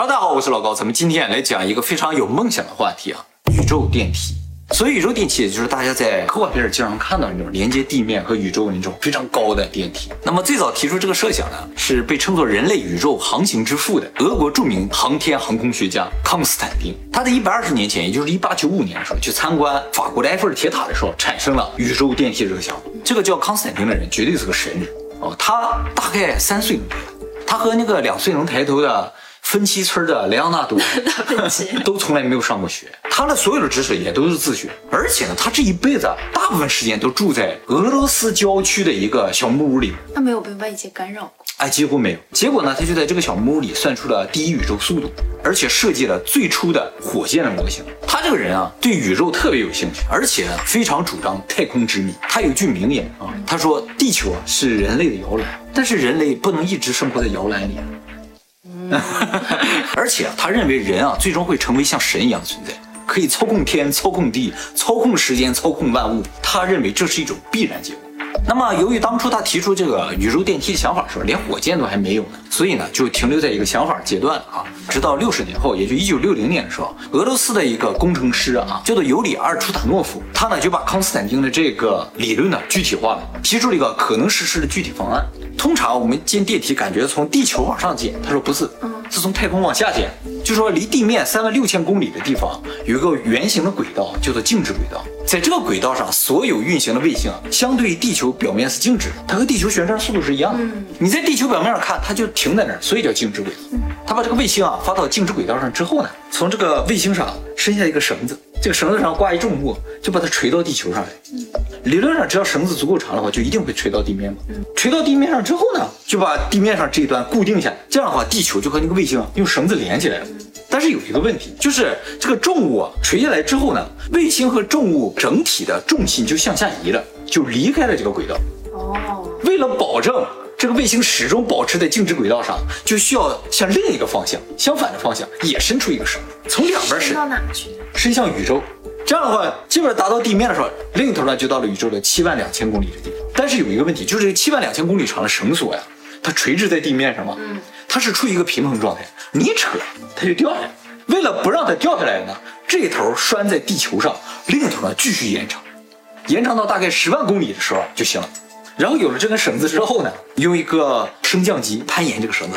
Hello，大家好，我是老高，咱们今天来讲一个非常有梦想的话题啊，宇宙电梯。所以宇宙电梯，也就是大家在科幻片儿经常看到那种连接地面和宇宙那种非常高的电梯。那么最早提出这个设想呢，是被称作人类宇宙航行之父的俄国著名航天航空学家康斯坦丁。他在一百二十年前，也就是一八九五年的时候，去参观法国的埃菲尔铁塔的时候，产生了宇宙电梯这个想法。这个叫康斯坦丁的人绝对是个神人哦，他大概三岁能，他和那个两岁能抬头的。分期村的莱昂纳多 都从来没有上过学，他的所有的知识也都是自学，而且呢，他这一辈子大部分时间都住在俄罗斯郊区的一个小木屋里，他没有被外界干扰过，哎，几乎没有。结果呢，他就在这个小木屋里算出了第一宇宙速度，而且设计了最初的火箭的模型。他这个人啊，对宇宙特别有兴趣，而且非常主张太空之谜。他有句名言啊，他说：“地球啊是人类的摇篮，但是人类不能一直生活在摇篮里。” 而且他认为人啊，最终会成为像神一样的存在，可以操控天、操控地、操控时间、操控万物。他认为这是一种必然结果。那么，由于当初他提出这个宇宙电梯想法的时候，连火箭都还没有呢，所以呢，就停留在一个想法阶段啊。直到六十年后，也就一九六零年的时候，俄罗斯的一个工程师啊，叫做尤里·阿尔楚塔诺夫，他呢就把康斯坦丁的这个理论呢具体化了，提出了一个可能实施的具体方案。通常我们建电梯，感觉从地球往上建，他说不是，是从太空往下建。就说离地面三万六千公里的地方有一个圆形的轨道，叫做静止轨道。在这个轨道上，所有运行的卫星相对于地球表面是静止的，它和地球旋转速度是一样的。你在地球表面上看，它就停在那儿，所以叫静止轨道。它把这个卫星啊发到静止轨道上之后呢，从这个卫星上伸下一个绳子，这个绳子上挂一重物，就把它垂到地球上来。理论上，只要绳子足够长的话，就一定会垂到地面嘛。垂到地面上之后呢，就把地面上这一端固定下来。这样的话，地球就和那个卫星用绳子连起来了。但是有一个问题，就是这个重物啊垂下来之后呢，卫星和重物整体的重心就向下移了，就离开了这个轨道。哦。为了保证这个卫星始终保持在静止轨道上，就需要向另一个方向，相反的方向也伸出一个绳，从两边伸到哪去？伸向宇宙。这样的话，基本上达到地面的时候，另一头呢就到了宇宙的七万两千公里的地方。但是有一个问题，就是这七万两千公里长的绳索呀，它垂直在地面上嘛，它是处于一个平衡状态，你一扯它就掉下来。为了不让它掉下来呢，这头拴在地球上，另一头呢继续延长，延长到大概十万公里的时候就行了。然后有了这根绳子之后呢，用一个升降机攀岩这个绳子。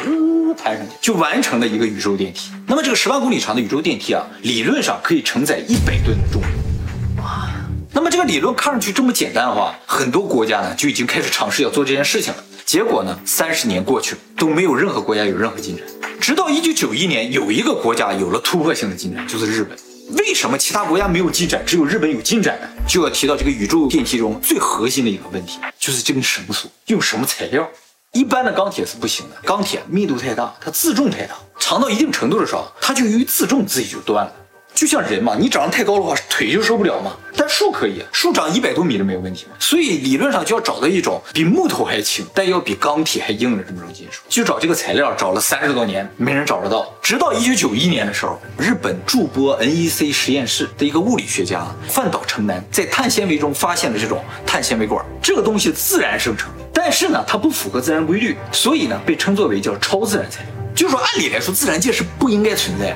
攀上去就完成了一个宇宙电梯。那么这个十万公里长的宇宙电梯啊，理论上可以承载一百吨的重物。哇！那么这个理论看上去这么简单的话，很多国家呢就已经开始尝试要做这件事情了。结果呢，三十年过去了，都没有任何国家有任何进展。直到一九九一年，有一个国家有了突破性的进展，就是日本。为什么其他国家没有进展，只有日本有进展呢？就要提到这个宇宙电梯中最核心的一个问题，就是这根绳索用什么材料。一般的钢铁是不行的，钢铁密度太大，它自重太大，长到一定程度的时候，它就由于自重自己就断了。就像人嘛，你长得太高的话，腿就受不了嘛。但树可以，树长一百多米都没有问题嘛。所以理论上就要找到一种比木头还轻，但要比钢铁还硬的这么种金属。就找这个材料，找了三十多年，没人找得到。直到一九九一年的时候，日本驻波 NEC 实验室的一个物理学家饭岛成男在碳纤维中发现了这种碳纤维管，这个东西自然生成。但是呢，它不符合自然规律，所以呢，被称作为叫超自然材料。就说，按理来说，自然界是不应该存在。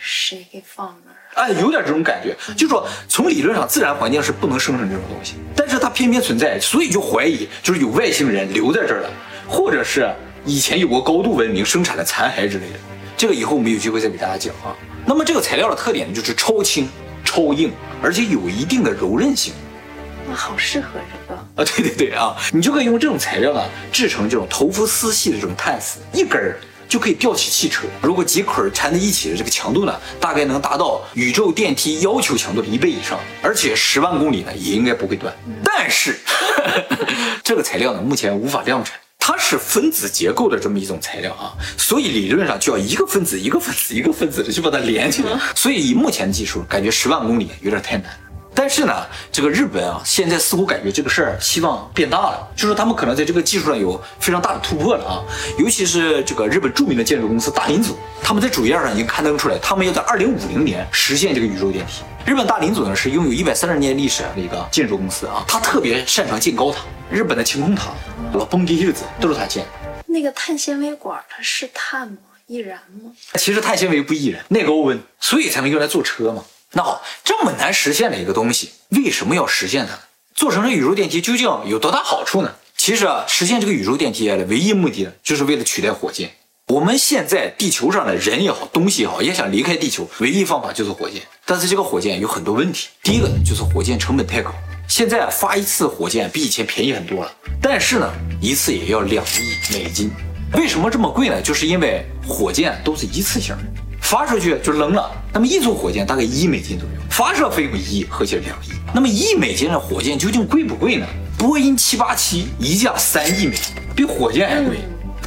谁给放的？哎，有点这种感觉。就是说，从理论上，自然环境是不能生成这种东西，但是它偏偏存在，所以就怀疑就是有外星人留在这儿了，或者是以前有过高度文明生产的残骸之类的。这个以后我们有机会再给大家讲啊。那么这个材料的特点呢，就是超轻、超硬，而且有一定的柔韧性。好适合这个啊！对对对啊，你就可以用这种材料呢制成这种头肤丝细的这种碳丝，一根儿就可以吊起汽车。如果几捆缠在一起的这个强度呢，大概能达到宇宙电梯要求强度的一倍以上，而且十万公里呢也应该不会断。但是 这个材料呢目前无法量产，它是分子结构的这么一种材料啊，所以理论上就要一个分子一个分子一个分子的去把它连起来。所以以目前的技术，感觉十万公里有点太难。但是呢，这个日本啊，现在似乎感觉这个事儿希望变大了，就说他们可能在这个技术上有非常大的突破了啊。尤其是这个日本著名的建筑公司大林组，他们在主页上已经刊登出来，他们要在二零五零年实现这个宇宙电梯。日本大林组呢是拥有一百三十年历史的一个建筑公司啊，他特别擅长建高塔，日本的晴空塔、老蹦迪日子都是他建。那个碳纤维管它是碳吗？易燃吗？其实碳纤维不易燃，耐高温，所以才能用来做车嘛。那好，这么难实现的一个东西，为什么要实现它？做成这宇宙电梯究竟有多大好处呢？其实啊，实现这个宇宙电梯的唯一目的，就是为了取代火箭。我们现在地球上的人也好，东西也好，也想离开地球，唯一方法就是火箭。但是这个火箭有很多问题。第一个，就是火箭成本太高。现在发一次火箭比以前便宜很多了，但是呢，一次也要两亿美金。为什么这么贵呢？就是因为火箭都是一次性的，发出去就扔了。那么一组火箭大概一美金左右，发射费用一亿，合起来两亿。那么一美金的火箭究竟贵不贵呢？波音七八七一架三亿美金，比火箭还贵。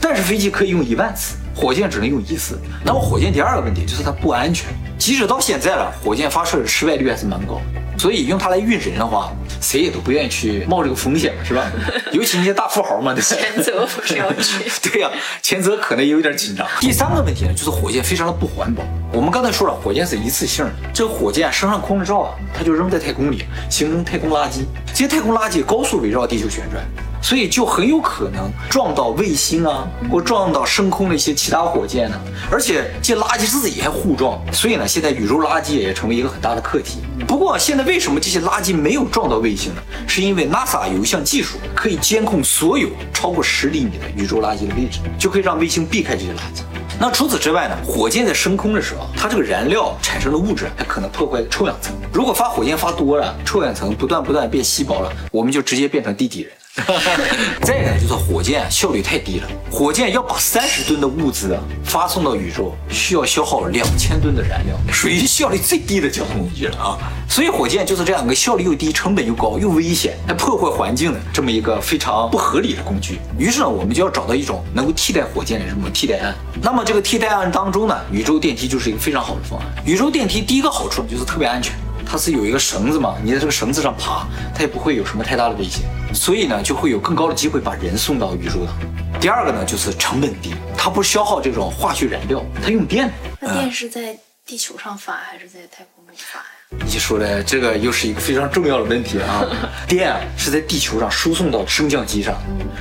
但是飞机可以用一万次，火箭只能用一次。那么火箭第二个问题就是它不安全，即使到现在了，火箭发射的失败率还是蛮高。所以用它来运人的话，谁也都不愿意去冒这个风险，是吧？尤其那些大富豪嘛，对吧？前泽不是要去？对呀，前泽可能也有点紧张。第三个问题呢，就是火箭非常的不环保。我们刚才说了，火箭是一次性的，这个火箭升上空了之后啊，它就扔在太空里，形成太空垃圾。这些太空垃圾高速围绕地球旋转。所以就很有可能撞到卫星啊，或撞到升空的一些其他火箭呢。而且这垃圾自己还互撞，所以呢，现在宇宙垃圾也成为一个很大的课题。不过现在为什么这些垃圾没有撞到卫星呢？是因为 NASA 有一项技术可以监控所有超过十厘米的宇宙垃圾的位置，就可以让卫星避开这些垃圾。那除此之外呢？火箭在升空的时候，它这个燃料产生的物质还可能破坏臭氧层。如果发火箭发多了，臭氧层不断不断变稀薄了，我们就直接变成地底人。再一个就是火箭效率太低了，火箭要把三十吨的物资发送到宇宙，需要消耗两千吨的燃料，属于效率最低的交通工具了啊！所以火箭就是这样一个效率又低、成本又高、又危险、还破坏环境的这么一个非常不合理的工具。于是呢，我们就要找到一种能够替代火箭的这么替代案。那么这个替代案当中呢，宇宙电梯就是一个非常好的方案。宇宙电梯第一个好处就是特别安全。它是有一个绳子嘛，你在这个绳子上爬，它也不会有什么太大的危险，所以呢，就会有更高的机会把人送到宇宙当中。第二个呢，就是成本低，它不消耗这种化学燃料，它用电。那电是在地球上发还是在太空中发呀？你说的这个又是一个非常重要的问题啊！电啊是在地球上输送到升降机上，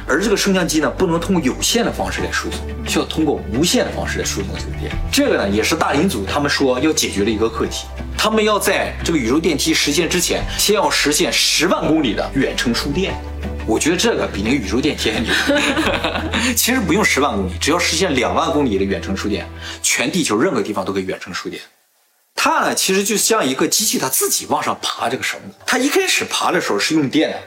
而这个升降机呢不能通过有线的方式来输送，需要通过无线的方式来输送这个电。这个呢也是大林组他们说要解决的一个课题。他们要在这个宇宙电梯实现之前，先要实现十万公里的远程输电。我觉得这个比那个宇宙电梯还牛。其实不用十万公里，只要实现两万公里的远程输电，全地球任何地方都可以远程输电。它呢，其实就像一个机器，它自己往上爬这个绳子。它一开始爬的时候是用电的，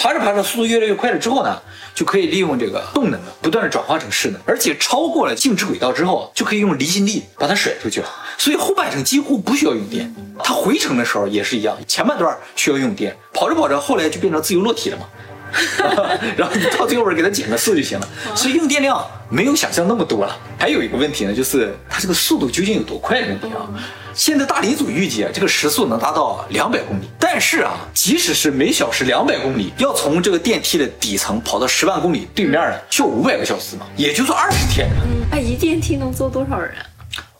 爬着爬着速度越来越快了之后呢，就可以利用这个动能不断的转化成势能，而且超过了静止轨道之后，就可以用离心力把它甩出去了。所以后半程几乎不需要用电。它回程的时候也是一样，前半段需要用电，跑着跑着后来就变成自由落体了嘛。然后你到最后给它减个速就行了，所以用电量没有想象那么多了。还有一个问题呢，就是它这个速度究竟有多快的问题啊？现在大理组预计啊，这个时速能达到两百公里。但是啊，即使是每小时两百公里，要从这个电梯的底层跑到十万公里对面呢，就五百个小时嘛，也就是二十天。嗯，那一电梯能坐多少人？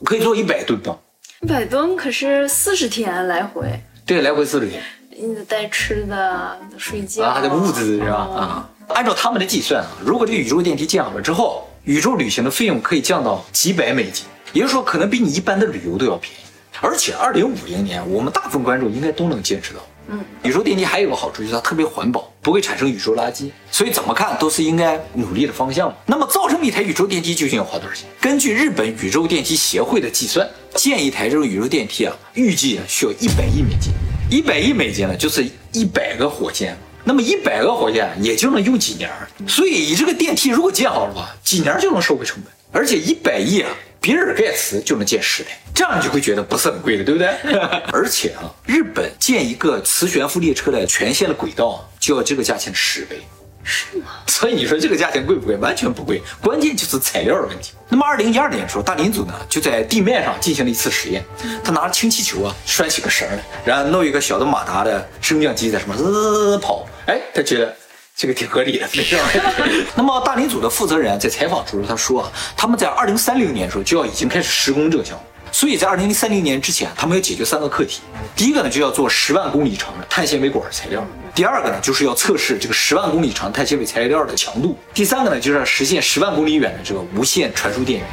可以坐一百吨吧。一百吨可是四十天来回。对，来回四十天。你得带吃的，睡觉啊，还得物资是吧？啊，按照他们的计算啊，如果这个宇宙电梯建好了之后，宇宙旅行的费用可以降到几百美金，也就是说，可能比你一般的旅游都要便宜。而且，二零五零年，我们大部分观众应该都能坚持到。嗯，宇宙电梯还有个好处，就是它特别环保，不会产生宇宙垃圾。所以怎么看都是应该努力的方向。那么，造这么一台宇宙电梯究竟要花多少钱？根据日本宇宙电梯协会的计算，建一台这种宇宙电梯啊，预计需要一百亿美金。一百亿美金呢，就是一百个火箭。那么一百个火箭也就能用几年。所以，你这个电梯如果建好了吧，几年就能收回成本。而且一百亿啊。比尔盖茨就能建十台，这样你就会觉得不是很贵了，对不对？而且啊，日本建一个磁悬浮列车的全线的轨道就要这个价钱十倍，是吗？所以你说这个价钱贵不贵？完全不贵，关键就是材料的问题。那么二零一二年的时候，大林组呢就在地面上进行了一次实验，他拿着氢气球啊拴起个绳来，然后弄一个小的马达的升降机在上面滋跑，哎，他觉得。这个挺合理的，没事。那么大林组的负责人在采访的时候他说啊，他们在二零三零年的时候就要已经开始施工这个项目，所以在二零三零年之前，他们要解决三个课题。第一个呢，就要做十万公里长的碳纤维管材料；第二个呢，就是要测试这个十万公里长碳纤维材料的强度；第三个呢，就是要实现十万公里远的这个无线传输电源。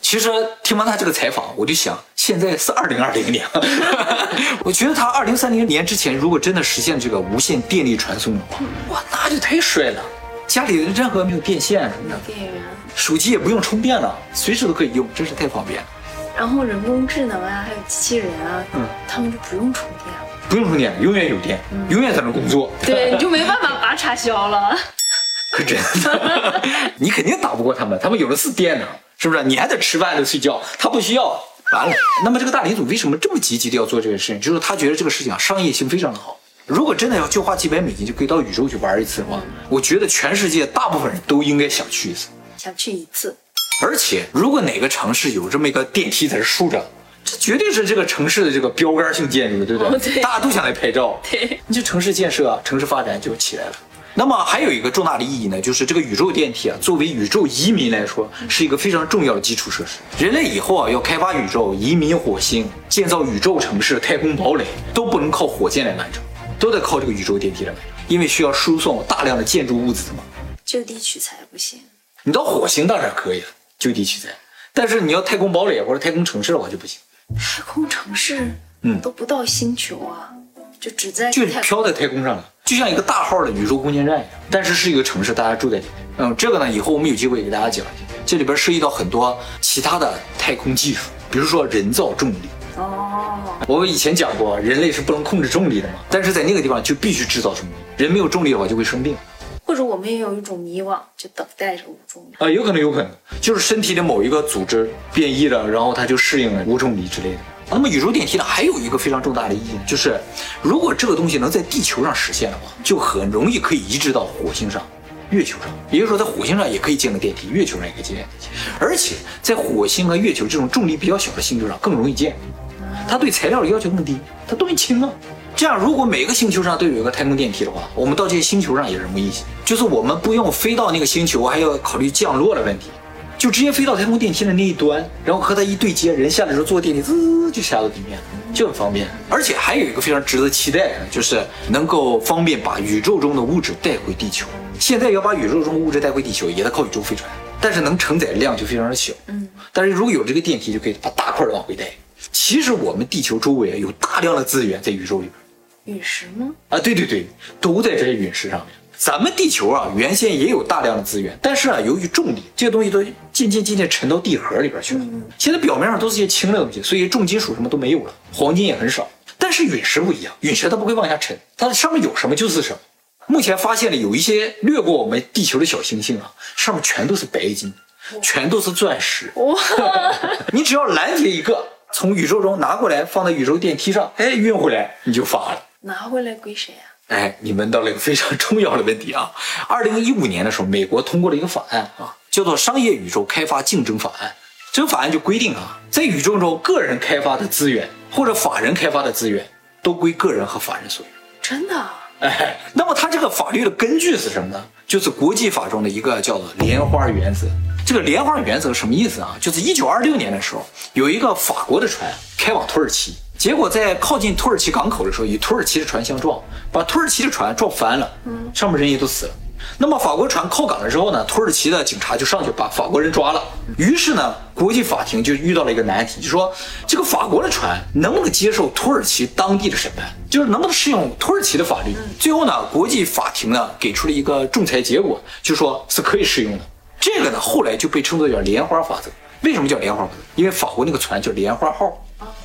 其实听完他这个采访，我就想，现在是二零二零年，我觉得他二零三零年之前，如果真的实现这个无线电力传送的话，哇，那就太帅了。家里任何没有电线什么的，电源，手机也不用充电了，随时都可以用，真是太方便了。然后人工智能啊，还有机器人啊，嗯他们就不用充电了，不用充电，永远有电，永远在那工作。对，你就没办法拔插销了。可真的，你肯定打不过他们，他们有的是电呢，是不是？你还得吃饭得睡觉，他不需要。完了，那么这个大领主为什么这么积极的要做这个事情？就是他觉得这个事情啊，商业性非常的好。如果真的要就花几百美金就可以到宇宙去玩一次的话，我觉得全世界大部分人都应该想去一次。想去一次，而且，如果哪个城市有这么一个电梯在这竖着，这绝对是这个城市的这个标杆性建筑，对不对？哦对大家都想来拍照。对，你这城市建设啊，城市发展就起来了。那么还有一个重大的意义呢，就是这个宇宙电梯啊，作为宇宙移民来说，是一个非常重要的基础设施。人类以后啊，要开发宇宙、移民火星、建造宇宙城市、太空堡垒，都不能靠火箭来完成，都得靠这个宇宙电梯来完成，因为需要输送大量的建筑物资嘛。就地取材不行。你到火星当然可以了，就地取材，但是你要太空堡垒或者太空城市的话就不行，太空城市，嗯都不到星球啊，就只在就太飘在太空上了，就像一个大号的宇宙空间站一样，但是是一个城市，大家住在里面。嗯，这个呢，以后我们有机会给大家讲一讲，这里边涉及到很多其他的太空技术，比如说人造重力。哦，我们以前讲过，人类是不能控制重力的嘛，但是在那个地方就必须制造重力，人没有重力的话就会生病。或者我们也有一种迷惘，就等待着无重力。啊，有可能，有可能，就是身体的某一个组织变异了，然后它就适应了无重力之类的。那么宇宙电梯呢，还有一个非常重大的意义，就是如果这个东西能在地球上实现的话，就很容易可以移植到火星上、月球上。也就是说，在火星上也可以建个电梯，月球上也可以建电梯，而且在火星和月球这种重力比较小的星球上更容易建，它对材料的要求更低，它东西轻啊。这样，如果每个星球上都有一个太空电梯的话，我们到这些星球上也容易一些，就是我们不用飞到那个星球，还要考虑降落的问题，就直接飞到太空电梯的那一端，然后和它一对接，人下来的时候坐电梯滋就下到地面了，就很方便。而且还有一个非常值得期待的，就是能够方便把宇宙中的物质带回地球。现在要把宇宙中的物质带回地球，也得靠宇宙飞船，但是能承载量就非常的小。嗯，但是如果有这个电梯，就可以把大块的往回带。其实我们地球周围啊有大量的资源在宇宙里边。陨石吗？啊，对对对，都在这些陨石上面。咱们地球啊，原先也有大量的资源，但是啊，由于重力，这些东西都渐渐渐渐沉到地核里边去了。现在表面上都是些轻的东西，所以重金属什么都没有了，黄金也很少。但是陨石不一样，陨石它不会往下沉，它上面有什么就是什么。目前发现了有一些掠过我们地球的小行星啊，上面全都是白金，全都是钻石。哇，你只要拦截一个，从宇宙中拿过来，放在宇宙电梯上，哎，运回来你就发了。拿回来归谁啊？哎，你问到了一个非常重要的问题啊！二零一五年的时候，美国通过了一个法案啊，叫做《商业宇宙开发竞争法案》。这个法案就规定啊，在宇宙中个人开发的资源或者法人开发的资源，都归个人和法人所有。真的啊？哎，那么它这个法律的根据是什么呢？就是国际法中的一个叫做莲花原则。这个莲花原则什么意思啊？就是一九二六年的时候，有一个法国的船开往土耳其，结果在靠近土耳其港口的时候，与土耳其的船相撞，把土耳其的船撞翻了，上面人也都死了。那么法国船靠港了之后呢，土耳其的警察就上去把法国人抓了。于是呢，国际法庭就遇到了一个难题，就说这个法国的船能不能接受土耳其当地的审判，就是能不能适用土耳其的法律。最后呢，国际法庭呢给出了一个仲裁结果，就说是可以适用的。这个呢后来就被称作叫莲花法则。为什么叫莲花法则？因为法国那个船叫莲花号。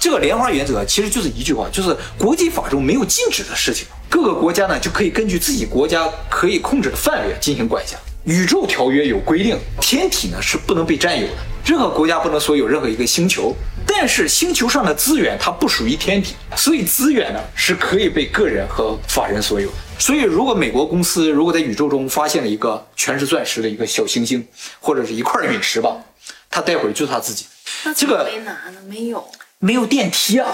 这个莲花原则其实就是一句话，就是国际法中没有禁止的事情，各个国家呢就可以根据自己国家可以控制的范围进行管辖。宇宙条约有规定，天体呢是不能被占有的，任何国家不能所有任何一个星球。但是星球上的资源它不属于天体，所以资源呢是可以被个人和法人所有的。所以，如果美国公司如果在宇宙中发现了一个全是钻石的一个小行星，或者是一块陨石吧，他带回就是他自己的。那这个没拿呢？没有。没有电梯啊，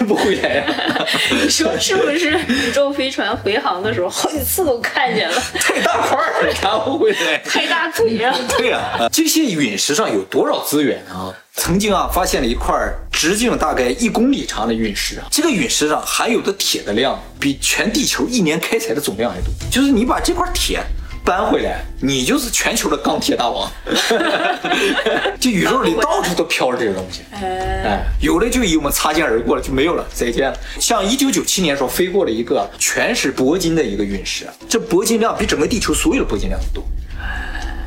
运不回来啊，你说是不是？宇宙飞船回航的时候，好几次都看见了，太大块儿了，拿不回来。太大腿啊！对呀、啊，这些陨石上有多少资源啊？曾经啊，发现了一块直径大概一公里长的陨石啊，这个陨石上含有的铁的量比全地球一年开采的总量还多。就是你把这块铁搬回来，你就是全球的钢铁大王。这宇宙里到处都飘着这个东西，哎，哎，有的就与我们擦肩而过了，就没有了，再见了。像一九九七年时候飞过了一个全是铂金的一个陨石，这铂金量比整个地球所有的铂金量都多。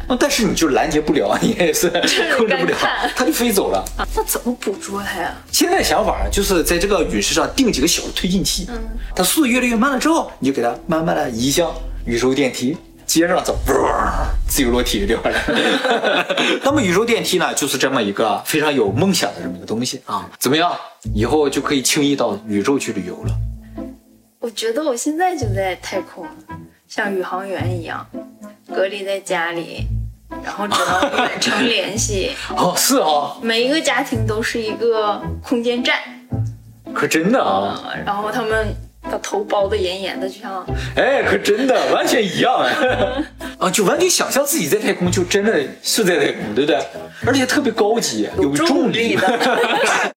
啊但是你就拦截不了，你也是 控制不了，它就飞走了。啊那怎么捕捉它呀？现在想法就是在这个陨石上定几个小的推进器，它速度越来越慢了之后，你就给它慢慢的移向宇宙电梯。接着走，自由落体就完了。那么宇宙电梯呢，就是这么一个非常有梦想的这么一个东西啊。怎么样？以后就可以轻易到宇宙去旅游了。我觉得我现在就在太空，像宇航员一样，隔离在家里，然后只能远程联系。哦，是啊，每一个家庭都是一个空间站，可真的啊，呃然后他们把头包的严严的，就像哎，可真的完全一样哎，啊，就完全想象自己在太空，就真的是在太空，对不对？而且特别高级，有重力的。